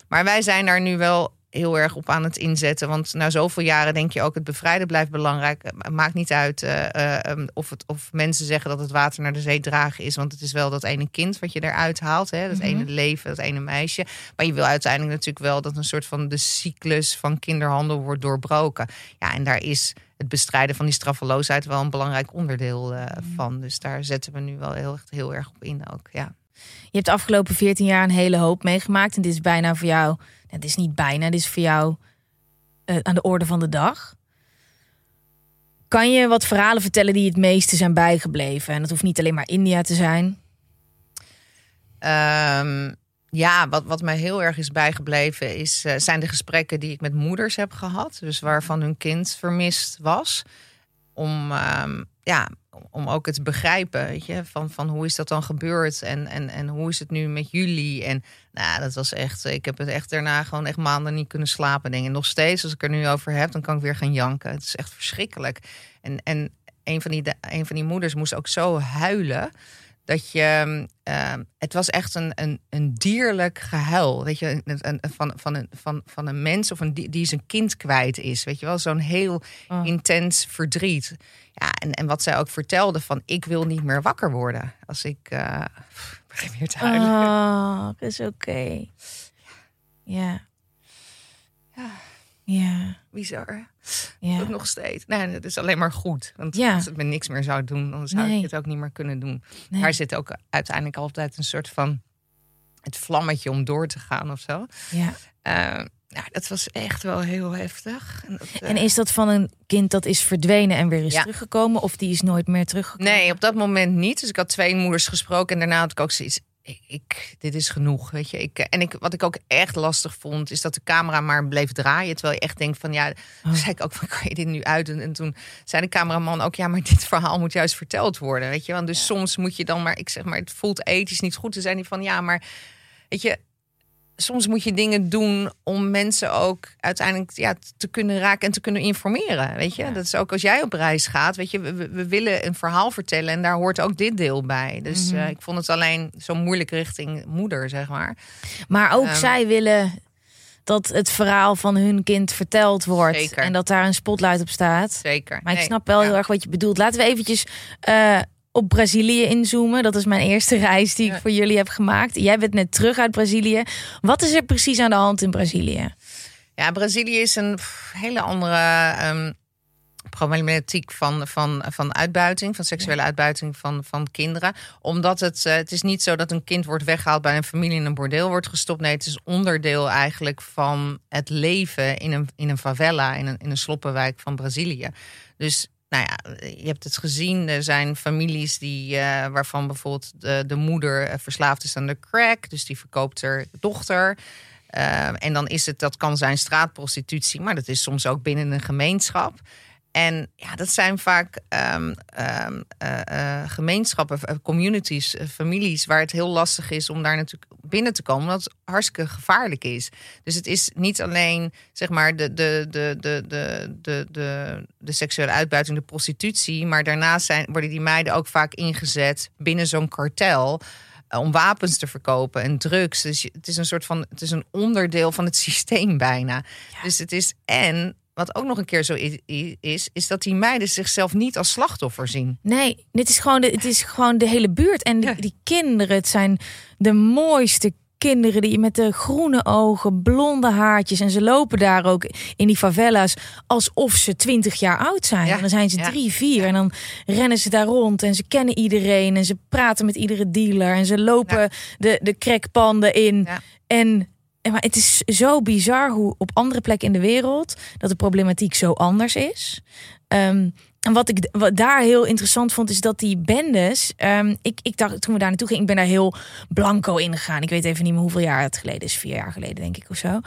maar wij zijn daar nu wel heel erg op aan het inzetten. Want na zoveel jaren denk je ook het bevrijden blijft belangrijk. Het maakt niet uit uh, uh, of, het, of mensen zeggen dat het water naar de zee dragen is. Want het is wel dat ene kind wat je eruit haalt. Hè? Dat mm -hmm. ene leven, dat ene meisje. Maar je wil uiteindelijk natuurlijk wel dat een soort van de cyclus van kinderhandel wordt doorbroken. Ja, en daar is het bestrijden van die straffeloosheid wel een belangrijk onderdeel uh, mm. van. Dus daar zetten we nu wel heel, heel erg op in ook. Ja. Je hebt de afgelopen 14 jaar een hele hoop meegemaakt. En dit is bijna voor jou het is niet bijna, dit is voor jou uh, aan de orde van de dag. Kan je wat verhalen vertellen die het meeste zijn bijgebleven? En dat hoeft niet alleen maar India te zijn. Um, ja, wat, wat mij heel erg is bijgebleven is, uh, zijn de gesprekken die ik met moeders heb gehad. Dus waarvan hun kind vermist was. Om, um, ja, om ook het begrijpen, weet je, van, van hoe is dat dan gebeurd en, en, en hoe is het nu met jullie? En nou, dat was echt, ik heb het echt daarna gewoon echt maanden niet kunnen slapen. Denk. En nog steeds, als ik er nu over heb, dan kan ik weer gaan janken. Het is echt verschrikkelijk. En, en een, van die, een van die moeders moest ook zo huilen. Dat je, uh, het was echt een, een, een dierlijk gehuil. Weet je, een, een, van, van, een, van, van een mens of een, die, die zijn kind kwijt is. Weet je wel, zo'n heel oh. intens verdriet. Ja, en, en wat zij ook vertelde van ik wil niet meer wakker worden. Als ik uh, begin weer te huilen. Oh, dat is oké. Okay. Ja. ja. Ja. Bizar. Ja. Ook nog steeds. Nee, het is alleen maar goed. Want ja. als het me niks meer zou doen, dan zou nee. ik het ook niet meer kunnen doen. Nee. Daar zit ook uiteindelijk altijd een soort van het vlammetje om door te gaan of zo. Ja. Uh, nou, dat was echt wel heel heftig. En, dat, en, is dat van een kind dat is verdwenen en weer is teruggekomen? Of die is nooit meer teruggekomen? Nee, op dat moment niet. Dus ik had twee moeders gesproken. En daarna had ik ook zoiets ik, dit is genoeg, weet je. Ik, en ik, wat ik ook echt lastig vond, is dat de camera maar bleef draaien. Terwijl je echt denkt van, ja, oh. zei ik ook van, (laughs) kan je dit nu uit? En, toen zei de cameraman ook, ja, maar dit (laughs) verhaal moet juist verteld worden, weet je. Want dus soms moet je dan maar, ik zeg maar, het voelt ethisch niet goed. te zijn die van, ja, maar, weet je, soms moet je dingen doen om mensen ook uiteindelijk ja, te kunnen raken en te kunnen informeren. Weet je, dat is ook als jij op reis gaat. Weet je, we, we willen een verhaal vertellen en daar hoort ook dit deel bij. Dus mhm. eh, ik vond het alleen zo moeilijk richting moeder, zeg maar. Maar ook ehm, zij willen dat het verhaal van hun kind verteld wordt zeker. en dat daar een spotlight op staat. Zeker. Maar ik snap wel heel erg wat je bedoelt. Laten we eventjes. Uh, op Brazilië inzoomen. Dat is mijn eerste reis die ik voor jullie heb gemaakt. Jij bent net terug uit Brazilië. Wat is er precies aan de hand in Brazilië? Ja, Brazilië is een hele andere um, problematiek van, van, van uitbuiting, van seksuele uitbuiting van, van kinderen. Omdat het, uh, het is niet zo dat een kind wordt weggehaald bij een familie in een bordeel wordt gestopt. Nee, het is onderdeel eigenlijk van het leven in een, in een favela, in een, in een sloppenwijk van Brazilië. Dus nou ja, je hebt het gezien. Er zijn families die, uh, waarvan bijvoorbeeld de, de moeder eh, verslaafd is aan de crack. Dus die verkoopt haar dochter. Uh, en dan is het, dat kan zijn straatprostitutie, maar dat is soms ook binnen een gemeenschap. En ja, dat zijn vaak um, um, uh, gemeenschappen, eh, communities, families waar het heel lastig is om daar natuurlijk binnen te komen, omdat het hartstikke gevaarlijk is. Dus het is niet alleen zeg maar de, de, de, de, de, de, de, de seksuele uitbuiting, de prostitutie, maar daarnaast zijn, worden die meiden ook vaak ingezet binnen zo'n kartel om wapens te verkopen en drugs. Dus het is een soort van, het is een onderdeel van het (laughs) systeem bijna. Dus het is en wat ook nog een keer zo is, is dat die meiden zichzelf niet als slachtoffer zien. Nee, dit is gewoon de, het is gewoon de hele buurt. En die, die kinderen, het zijn de mooiste kinderen die met de groene ogen, blonde haartjes. En ze lopen daar ook in die favela's alsof ze twintig jaar oud zijn. En dan zijn ze drie, vier. En dan rennen ze daar rond en ze kennen iedereen. En ze praten met iedere dealer. En ze lopen de, de crackpanden in. En maar het is zo bizar hoe op andere plekken in de wereld dat de problematiek zo anders is. Ehm, en wat ik wat daar heel interessant vond, is dat die bendes. Um, ik, ik dacht toen we daar naartoe gingen, ik ben daar heel blanco in gegaan. Ik weet even niet meer hoeveel jaar het geleden is, vier jaar geleden, denk ik of zo.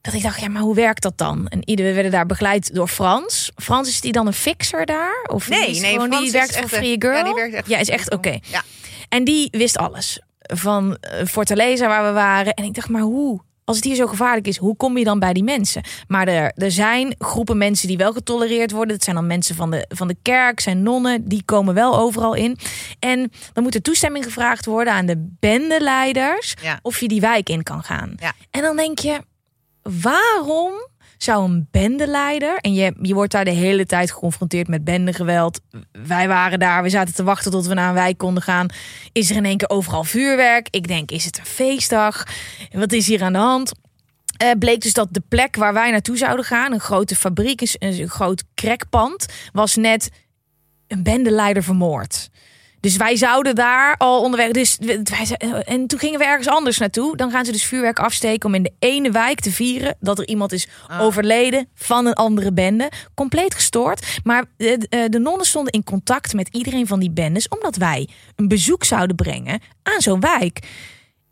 Dat ik dacht, ja, maar hoe werkt dat dan? En ieder we werden daar begeleid door Frans. Frans is die dan een fixer daar? Of nee, nee, gewoon, die werkt voor Free Girl. Ja, die werkt echt. Ja, is echt oké. Ja. En die wist alles van Fortaleza waar we waren. En ik dacht, maar hoe? Als het hier zo gevaarlijk is, hoe kom je dan bij die mensen? Maar er, er zijn groepen mensen die wel getolereerd worden. Het zijn dan mensen van de, van de kerk, zijn nonnen, die komen wel overal in. En dan moet er toestemming gevraagd worden aan de bendeleiders of je die wijk in kan gaan. Ja. En dan denk je, waarom zou een bendeleider, en je, je wordt daar de hele tijd geconfronteerd met bendegeweld. Wij waren daar, we zaten te wachten tot we naar een wijk konden gaan. Is er in één keer overal vuurwerk? Ik denk, is het een feestdag? Wat is hier aan de hand? Uh, bleek dus dat de plek waar wij naartoe zouden gaan, een grote fabriek, een groot krekpand, was net een bendeleider vermoord. Dus wij zouden daar al onderweg. Dus wij, en toen gingen we ergens anders naartoe. Dan gaan ze dus vuurwerk afsteken om in de ene wijk te vieren dat er iemand is ah. overleden van een andere bende. Compleet gestoord. Maar de, de nonnen stonden in contact met iedereen van die bendes, omdat wij een bezoek zouden brengen aan zo'n wijk.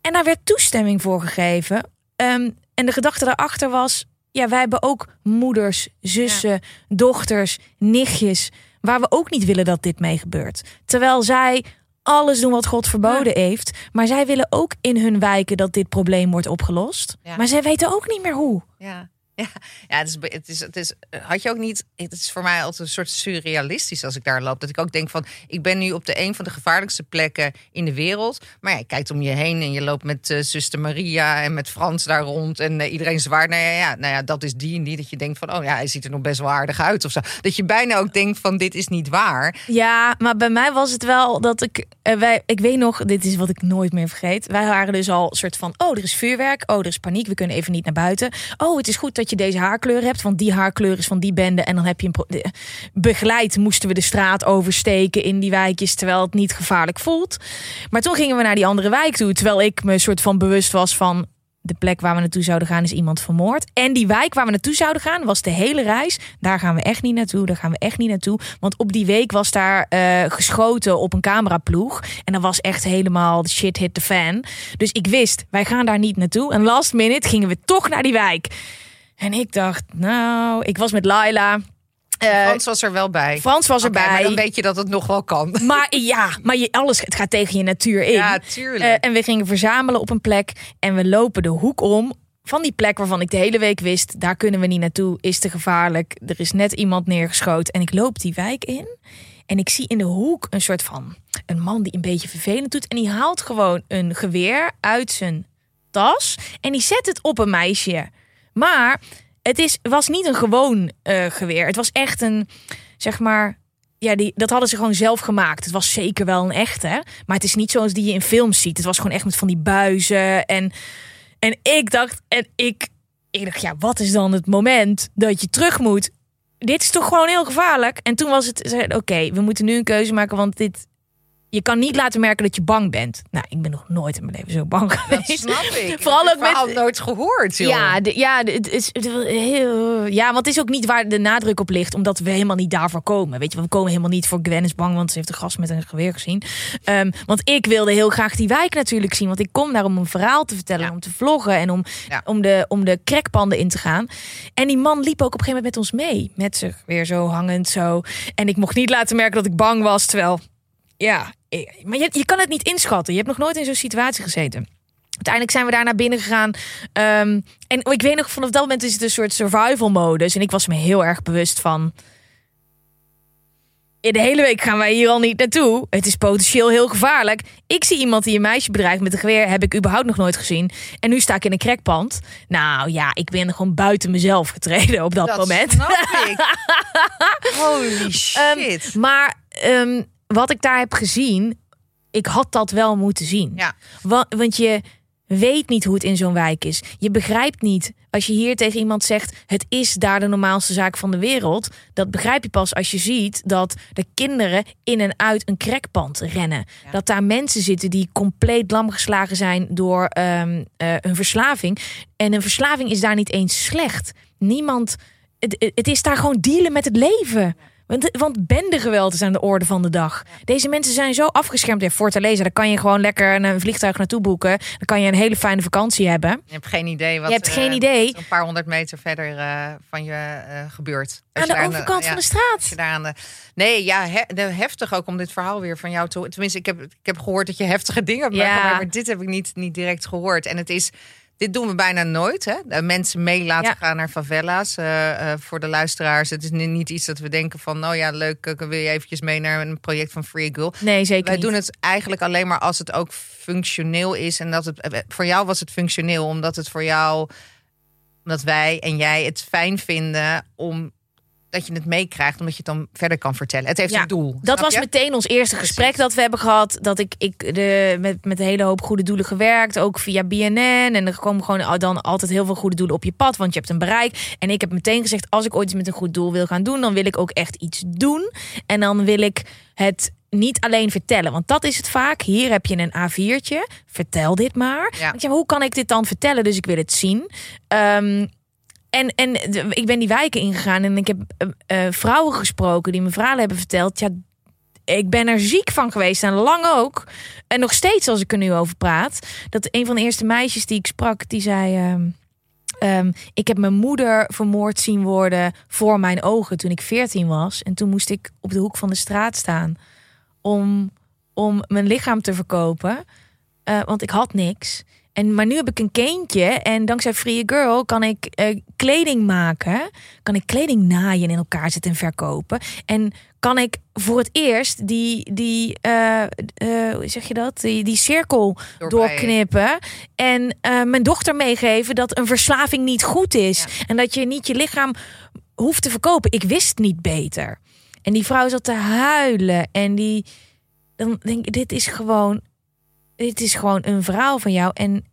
En daar werd toestemming voor gegeven. Ehm, en de gedachte daarachter was: ja, wij hebben ook moeders, zussen, dochters, nichtjes waar we ook niet willen dat dit mee gebeurt. Terwijl zij alles doen wat God verboden heeft. Maar zij willen ook in hun wijken dat dit probleem wordt opgelost. Maar zij weten ook niet meer hoe. Ja. (laughs) Ja, ja het, is, het, is, het is. Had je ook niet. Het is voor mij altijd een soort surrealistisch als ik daar loop. Dat ik ook denk van. Ik ben nu op de een van de gevaarlijkste plekken in de wereld. Maar ja, je kijkt om je heen en je loopt met uh, zuster Maria en met Frans daar rond. En uh, iedereen zwaar. Nou ja, nou ja, dat is die en die. Dat je denkt van. Oh ja, hij ziet er nog best wel aardig uit of zo. Dat je bijna ook denkt van. Dit is niet waar. Ja, maar bij mij was het wel dat ik. Wij, ik weet nog, dit is wat ik nooit meer vergeet. Wij waren dus al soort van. Oh, er is vuurwerk. Oh, er is paniek. We kunnen even niet naar buiten. Oh, het is goed dat je deze haarkleur hebt, want die haarkleur is van die bende. En dan heb je een. Begeleid moesten we de straat oversteken in die wijkjes, terwijl het niet gevaarlijk voelt. Maar toen gingen we naar die andere wijk toe, terwijl ik me soort van bewust was van. De plek waar we naartoe zouden gaan is iemand vermoord. En die wijk waar we naartoe zouden gaan was de hele reis. Daar gaan we echt niet naartoe. Daar gaan we echt niet naartoe. Want op die week was daar eh, geschoten op een cameraploeg. En dat was echt helemaal de shit hit the fan. Dus ik wist, wij gaan daar niet naartoe. En last minute gingen we toch naar die wijk. En ik dacht, nou, ik was met Laila. Eh, Frans was er wel bij. Frans was Oké, erbij. maar dan weet je dat het nog wel kan. (laughs) Maar ja, maar je, alles het gaat tegen je natuur in. Ja, tuurlijk. Eh, en we gingen verzamelen op een plek. En we lopen de hoek om. Van die plek waarvan ik de hele week wist, daar kunnen we niet naartoe, is te gevaarlijk. Er is net iemand neergeschoten. En ik loop die wijk in. En ik zie in de hoek een soort van een man die een beetje vervelend doet. En die haalt gewoon een geweer uit zijn tas. En die zet het op een meisje. Maar het is, was niet een gewoon eh, geweer. Het was echt een, zeg maar, ja, die, dat hadden ze gewoon zelf gemaakt. Het was zeker wel een echte. Maar het is niet zoals die je in films ziet. Het was gewoon echt met van die buizen. En, en ik dacht, en ik, ik dacht, ja, wat is dan het moment dat je terug moet? Dit is toch gewoon heel gevaarlijk. En toen was het, oké, we moeten nu een keuze maken, want dit, je kan niet laten merken dat je bang bent. Nou, ik ben nog nooit in mijn leven zo bang Dat geweest. snap ik. (laughs) Vooral Ik heb ook met- het nooit gehoord, joh. Ja, de, ja, het is heel. Ja, want het is ook niet waar de nadruk op ligt, omdat we helemaal niet daarvoor komen. Weet je, we komen helemaal niet voor Gwen is bang, want ze heeft een gast met een geweer gezien. Ehm, want ik wilde heel graag die wijk natuurlijk zien, want ik kom daar om een verhaal te vertellen, Ja. om te vloggen en om, Ja. om, de, om de crackpanden in te gaan. En die man liep ook op een gegeven moment met ons mee, met zich weer zo hangend zo. En ik mocht niet laten merken dat ik bang was, terwijl, ja, ik- maar je, je kan het niet inschatten. Je hebt nog nooit in zo'n situatie gezeten. Uiteindelijk zijn we daar naar binnen gegaan. Ehm, en ik weet nog, vanaf dat moment is het een soort survival modus. En ik was me heel erg bewust van. In de hele week gaan wij hier al niet naartoe. Het is potentieel heel gevaarlijk. Ik zie iemand die een meisje bedreigt met een geweer. Heb ik überhaupt nog nooit gezien. En nu sta ik in een crackpand. Nou ja, ik ben gewoon buiten mezelf getreden op dat, dat moment. (laughs) Holy shit. Ehm, maar ehm, wat ik daar heb gezien, ik had dat wel moeten zien. Ja. Wa- want je weet niet hoe het in zo'n wijk is. Je begrijpt niet als je hier tegen iemand zegt: het is daar de normaalste zaak van de wereld. Dat begrijp je pas als je ziet dat de kinderen in en uit een crackpand rennen. Dat daar mensen zitten die compleet lamgeslagen zijn door ehm, eh, een verslaving. En een verslaving is daar niet eens slecht. Niemand. Het, het is daar gewoon dealen met het leven. Want, want bendegeweld is aan de orde van de dag. Deze mensen zijn zo afgeschermd in Fortaleza. Daar kan je gewoon lekker een vliegtuig naartoe boeken. Dan kan je een hele fijne vakantie hebben. Je hebt geen idee wat Je hebt geen eh, idee. wat een paar honderd meter verder eh, van je eh, gebeurt. Als Aan de overkant van de straat. daar aan de... Nee, ja, he- heftig ook om dit verhaal weer van jou te horen. Tenminste, ik heb, ik heb gehoord dat je heftige dingen hebt Ja. maar dit heb ik niet, niet direct gehoord. En het is, dit doen we bijna nooit, hè? Mensen mee laten Ja. gaan naar favela's. Eh, eh, voor de luisteraars, het is ni- niet iets dat we denken van, nou ja, leuk, eh, wil je eventjes mee naar een project van Free Girl. Nee, zeker Wij niet. doen het eigenlijk alleen maar als het ook functioneel is. En dat het voor jou was het functioneel, omdat het voor jou, omdat wij en jij het fijn vinden om dat je het meekrijgt, omdat je het dan verder kan vertellen. Het heeft Ja, een doel. Dat was je? meteen ons eerste Precies. gesprek dat we hebben gehad. Dat ik, ik de, met, met een hele hoop goede doelen gewerkt. Ook via BNN. En er komen gewoon dan altijd heel veel goede doelen op je pad. Want je hebt een bereik. En ik heb meteen gezegd, als ik ooit iets met een goed doel wil gaan doen... dan wil ik ook echt iets doen. En dan wil ik het niet alleen vertellen. Want dat is het vaak. Hier heb je een A4'tje. Vertel dit maar. Ja. Ik zeg, hoe kan ik dit dan vertellen? Dus ik wil het zien. Ehm, en, en ik ben die wijken ingegaan en ik heb eh, eh, vrouwen gesproken die me verhalen hebben verteld. Ja, ik ben er ziek van geweest en lang ook. En nog steeds als ik er nu over praat. Dat een van de eerste meisjes die ik sprak, die zei... ehm, ehm, ik heb mijn moeder vermoord zien worden voor mijn ogen toen ik 14 was. En toen moest ik op de hoek van de straat staan om, om mijn lichaam te verkopen. Eh, want ik had niks. En, maar nu heb ik een kindje en dankzij Free Girl kan ik eh, kleding maken. Kan ik kleding naaien en in elkaar zetten en verkopen. En kan ik voor het eerst die, die eh, eh, hoe zeg je dat? Die, die cirkel doorknippen. En mijn dochter meegeven dat een verslaving niet goed is. En dat je niet je lichaam hoeft te verkopen. Ik wist niet beter. En die vrouw zat te huilen. En die, dan denk ik, dit is gewoon, dit is gewoon een verhaal van jou. En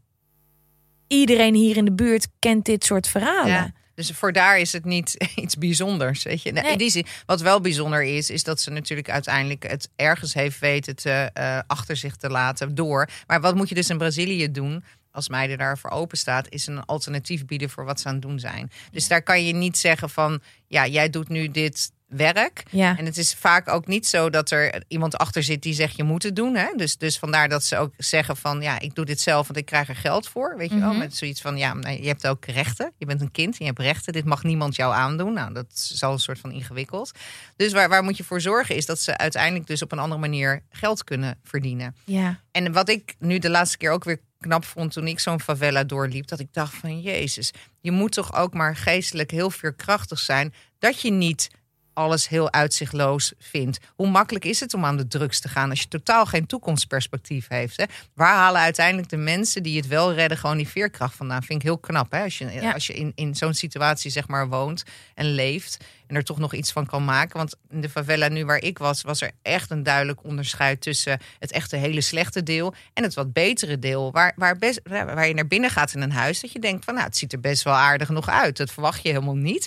iedereen hier in de buurt kent dit soort verhalen. Ja. Dus voor daar is het niet (laughs) iets bijzonders. Weet je? Nee. In die zin, wat wel bijzonder is, is dat ze natuurlijk uiteindelijk het ergens heeft weten te, eh, achter zich te laten door. Maar wat moet je dus in Brazilië doen? Als meiden daarvoor open staat, is een alternatief bieden voor wat ze aan het doen zijn. Dus daar kan je niet zeggen van ja, jij doet nu dit werk. Ja. En het is vaak ook niet zo dat er iemand achter zit die zegt je moet het doen. Hè? Dus, dus vandaar dat ze ook zeggen van ja, ik doe dit zelf, want ik krijg er geld voor. Weet je wel? Mhm. Met zoiets van ja, je hebt ook rechten. Je bent een kind, je hebt rechten. Dit mag niemand jou aandoen. Nou, dat is al een soort van ingewikkeld. Dus waar, waar moet je voor zorgen is dat ze uiteindelijk dus op een andere manier geld kunnen verdienen. Ja. En wat ik nu de laatste keer ook weer knap vond toen ik zo'n favela doorliep, dat ik dacht van Jezus, je moet toch ook maar geestelijk heel veerkrachtig zijn dat je niet alles heel uitzichtloos vindt. Hoe makkelijk is het om aan de drugs te gaan als je totaal geen toekomstperspectief heeft? Hè? Waar halen uiteindelijk de mensen die het wel redden gewoon die veerkracht vandaan? Vind ik heel knap. Hè? Als je, Ja. als je in, in zo'n situatie zeg maar woont en leeft en er toch nog iets van kan maken. Want in de favela nu waar ik was, was er echt een duidelijk onderscheid tussen het echte hele slechte deel en het wat betere deel. Waar, waar, best, waar je naar binnen gaat in een huis, dat je denkt van nou, het ziet er best wel aardig nog uit. Dat verwacht je helemaal niet.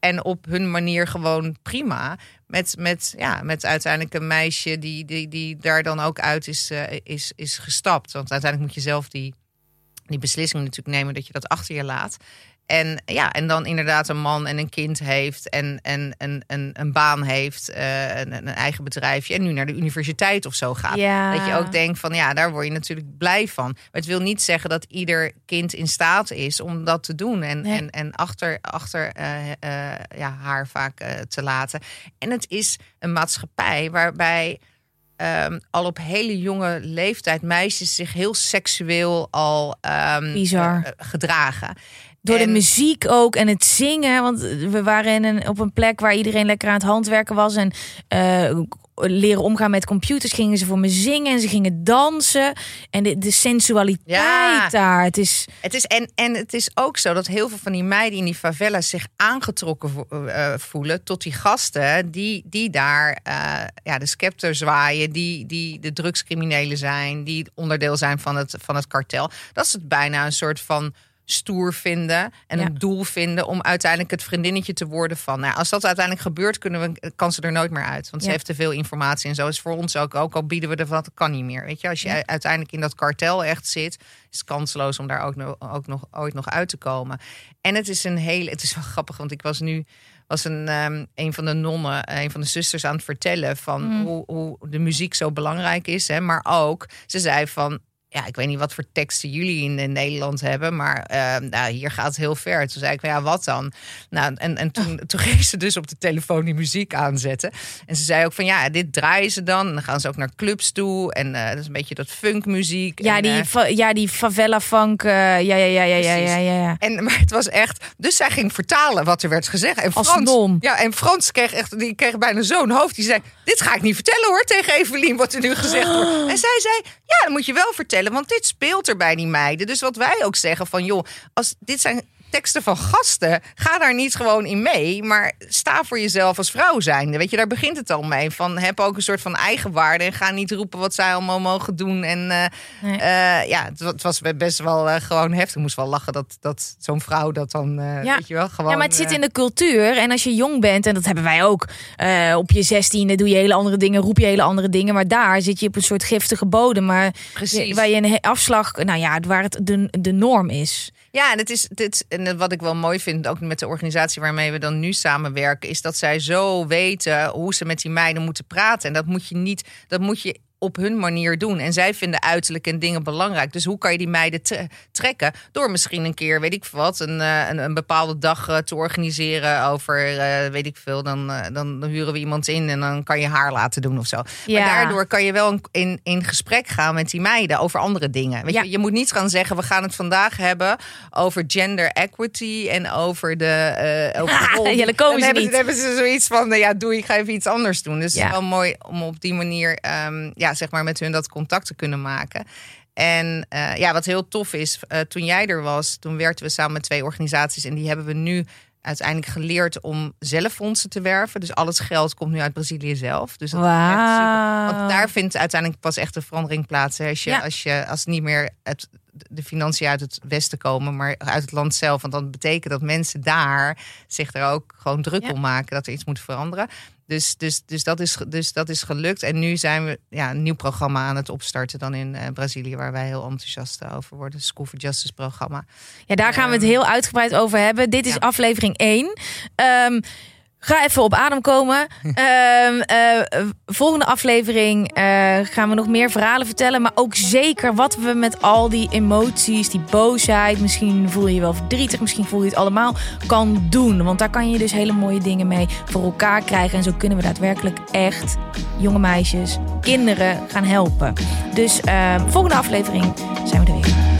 En op hun manier gewoon prima. Met, met, ja, met uiteindelijk een meisje die, die, die daar dan ook uit is, eh, is, is gestapt. Want uiteindelijk moet je zelf die, die beslissing natuurlijk nemen dat je dat achter je laat. En ja, en dan inderdaad een man en een kind heeft en, en, en, en een baan heeft, eh, een, een eigen bedrijfje en nu naar de universiteit of zo gaat. Ja. Dat je ook denkt van ja, daar word je natuurlijk blij van. Maar het wil niet zeggen dat ieder kind in staat is om dat te doen en, Nee. en, en achter, achter eh, eh, ja, haar vaak te laten. En het is een maatschappij waarbij ehm, al op hele jonge leeftijd meisjes zich heel seksueel al ehm, Bizar. gedragen. Door de muziek ook en het zingen. Want we waren in een, op een plek waar iedereen lekker aan het handwerken was. En eh, leren omgaan met computers gingen ze voor me zingen. En ze gingen dansen. En de, de sensualiteit Ja. daar. Het is... Het is, en, en het is ook zo dat heel veel van die meiden in die favelas zich aangetrokken vo- eh, voelen tot die gasten die, die daar eh, ja, de scepter zwaaien, die, die de drugscriminelen zijn, die onderdeel zijn van het, van het kartel. Dat is het bijna een soort van stoer vinden en Ja. een doel vinden om uiteindelijk het vriendinnetje te worden van. Nou, als dat uiteindelijk gebeurt, kunnen we, kan ze er nooit meer uit. Want ze heeft te veel informatie en zo is voor ons ook. Ook al bieden we er wat, dat kan niet meer. Weet je, als je Ja. uiteindelijk in dat kartel echt zit, is het kansloos om daar ook nog, ook nog ooit nog uit te komen. En het is een hele, het is wel (laughs) grappig, want ik was nu was een, ehm, een van de nonnen, een van de zusters aan het vertellen van Mm. hoe, hoe de muziek zo belangrijk is. Hè, maar ook, ze zei van, ja, ik weet niet wat voor teksten jullie in, Nederland hebben, maar ehm, nou, hier gaat het heel ver. Toen zei ik, ja, wat dan? Nou, en, en toen, oh. toen (laughs) ging ze dus op de telefoon die muziek aanzetten. En ze zei ook van, ja, dit draaien ze dan. En dan gaan ze ook naar clubs toe. En eh, dat is een beetje dat funkmuziek. Ja, die, eh, ja die favela funk. Eh, ja, ja, ja, ja, ja, ja, ja, En, maar het was echt... Dus zij ging vertalen wat er werd gezegd. En Frans. Ja, en Frans kreeg echt, die kreeg bijna zo'n hoofd. Die zei, dit ga ik niet vertellen hoor tegen Evelien, wat er nu gezegd wordt. (gasps) En zij zei, ja, dat moet je wel vertellen. Want dit speelt er bij die meiden. Dus wat wij ook zeggen: van joh, als dit zijn teksten van gasten. Ga daar niet gewoon in mee. Maar sta voor jezelf als vrouw zijnde. Weet je, daar begint het al mee. Van heb ook een soort van eigenwaarde. En ga niet roepen wat zij allemaal mogen doen. En eh, Nee. eh, ja, het, wa- het was best wel eh, gewoon heftig. Ik moest wel lachen dat, dat zo'n vrouw dat dan, Ja. weet je wel, gewoon... ja, maar het zit in de cultuur. En als je jong bent, en dat hebben wij ook. op je zestiende doe je hele andere dingen, roep je hele andere dingen. Maar daar zit je op een soort giftige bodem. Maar Precies. waar je een afslag, nou ja, waar het de, de norm is. Ja, en het is dit en wat ik wel mooi vind, ook met de organisatie waarmee we dan nu samenwerken, is dat zij zo weten hoe ze met die meiden moeten praten. En dat moet je niet, dat moet je op hun manier doen. En zij vinden uiterlijk en dingen belangrijk. Dus hoe kan je die meiden tre- trekken? Door misschien een keer, weet ik veel wat, een, eh, een, een bepaalde dag eh, te organiseren over, eh, weet ik veel. Dan, dan huren we iemand in en dan kan je haar laten doen of zo. Ja. Maar daardoor kan je wel in, in, gesprek gaan met die meiden over andere dingen. Weet Ja. je, je moet niet gaan zeggen, we gaan het vandaag hebben over gender equity en over de, eh over de (laughs) dan komen Dan ze hebben, niet. Dan hebben ze zoiets van, nou ja, doe ik ga even iets anders doen. Dus Ja. het is wel mooi om op die manier, ehm, ja, zeg maar met hun dat contact te kunnen maken. En eh, ja, wat heel tof is, eh, toen jij er was, toen werkten we samen met twee organisaties en die hebben we nu uiteindelijk geleerd om zelf fondsen te werven. Dus al het geld komt nu uit Brazilië zelf. Dus dat is echt super. Want daar vindt uiteindelijk pas echt de verandering plaats. Hè? Als, je, Ja. als, je, als niet meer het de financiën uit het westen komen, maar uit het land zelf. Want dat betekent dat mensen daar zich er ook gewoon druk Ja. om maken dat er iets moet veranderen. Dus, dus, dus, dat is, dus dat is gelukt. En nu zijn we ja, een nieuw programma aan het opstarten dan in eh, Brazilië, waar wij heel enthousiast over worden. School for Justice programma. Ja, daar gaan we het heel uitgebreid over hebben. Dit is Ja. aflevering 1. Ehm, ga even op adem komen. (laughs) Ehm, eh, volgende aflevering eh, gaan we nog meer verhalen vertellen. Maar ook zeker wat we met al die emoties, die boosheid. Misschien voel je je wel verdrietig, misschien voel je het allemaal. Kan doen. Want daar kan je dus hele mooie dingen mee voor elkaar krijgen. En zo kunnen we daadwerkelijk echt jonge meisjes, kinderen gaan helpen. Dus ehm, volgende aflevering zijn we er weer.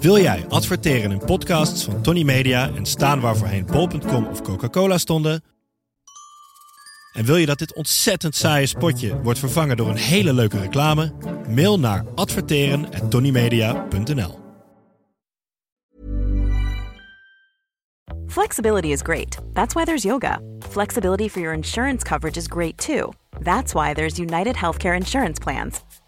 Wil jij adverteren in podcasts van Tony Media en staan waar bol.com of Coca-Cola stonden? En wil je dat dit ontzettend saaie spotje wordt vervangen door een hele leuke reclame? Mail naar adverteren@tonymedia.nl. Flexibility is great. That's why there's yoga. Flexibility for your insurance coverage is great too. That's why there's United Healthcare Insurance Plans.